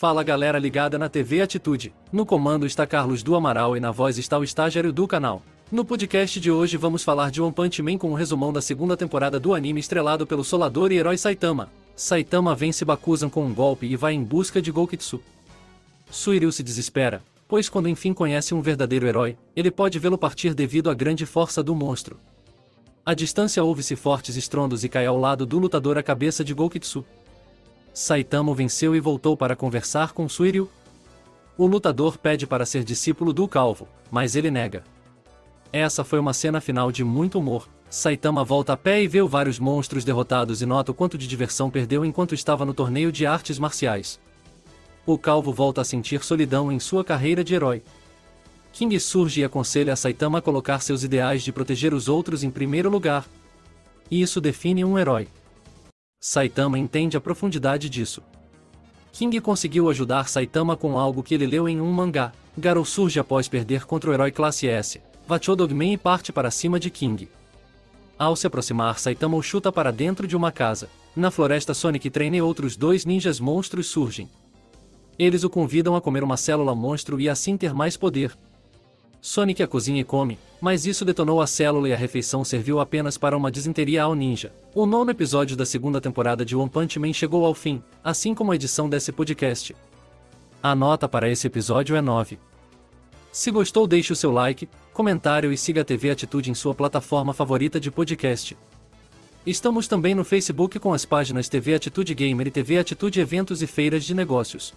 Fala galera ligada na TV Atitude. No comando está Carlos do Amaral e na voz está o estagiário do canal. No podcast de hoje vamos falar de One Punch Man com um resumão da segunda temporada do anime estrelado pelo solador e herói Saitama. Saitama vence Bakuzan com um golpe e vai em busca de Gokitsu. Suiryu se desespera, pois quando enfim conhece um verdadeiro herói, ele pode vê-lo partir devido à grande força do monstro. À distância ouve-se fortes estrondos e cai ao lado do lutador a cabeça de Gokitsu. Saitama venceu e voltou para conversar com Suiryu. O lutador pede para ser discípulo do Calvo, mas ele nega. Essa foi uma cena final de muito humor. Saitama volta a pé e vê vários monstros derrotados e nota o quanto de diversão perdeu enquanto estava no torneio de artes marciais. O Calvo volta a sentir solidão em sua carreira de herói. King surge e aconselha a Saitama a colocar seus ideais de proteger os outros em primeiro lugar. E isso define um herói. Saitama entende a profundidade disso. King conseguiu ajudar Saitama com algo que ele leu em um mangá. Garou surge após perder contra o herói classe S, Vacho Dogman e parte para cima de King. Ao se aproximar, Saitama o chuta para dentro de uma casa. Na floresta, Sonic treina e outros dois ninjas monstros surgem. Eles o convidam a comer uma célula monstro e assim ter mais poder, Sonic a cozinha e come, mas isso detonou a célula e a refeição serviu apenas para uma desinteria ao ninja. O nono episódio da segunda temporada de One Punch Man chegou ao fim, assim como a edição desse podcast. A nota para esse episódio é 9. Se gostou, deixe o seu like, comentário e siga a TV Atitude em sua plataforma favorita de podcast. Estamos também no Facebook com as páginas TV Atitude Gamer e TV Atitude Eventos e Feiras de Negócios.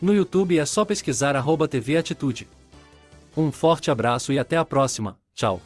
No YouTube é só pesquisar arroba TV Atitude. Um forte abraço e até a próxima. Tchau.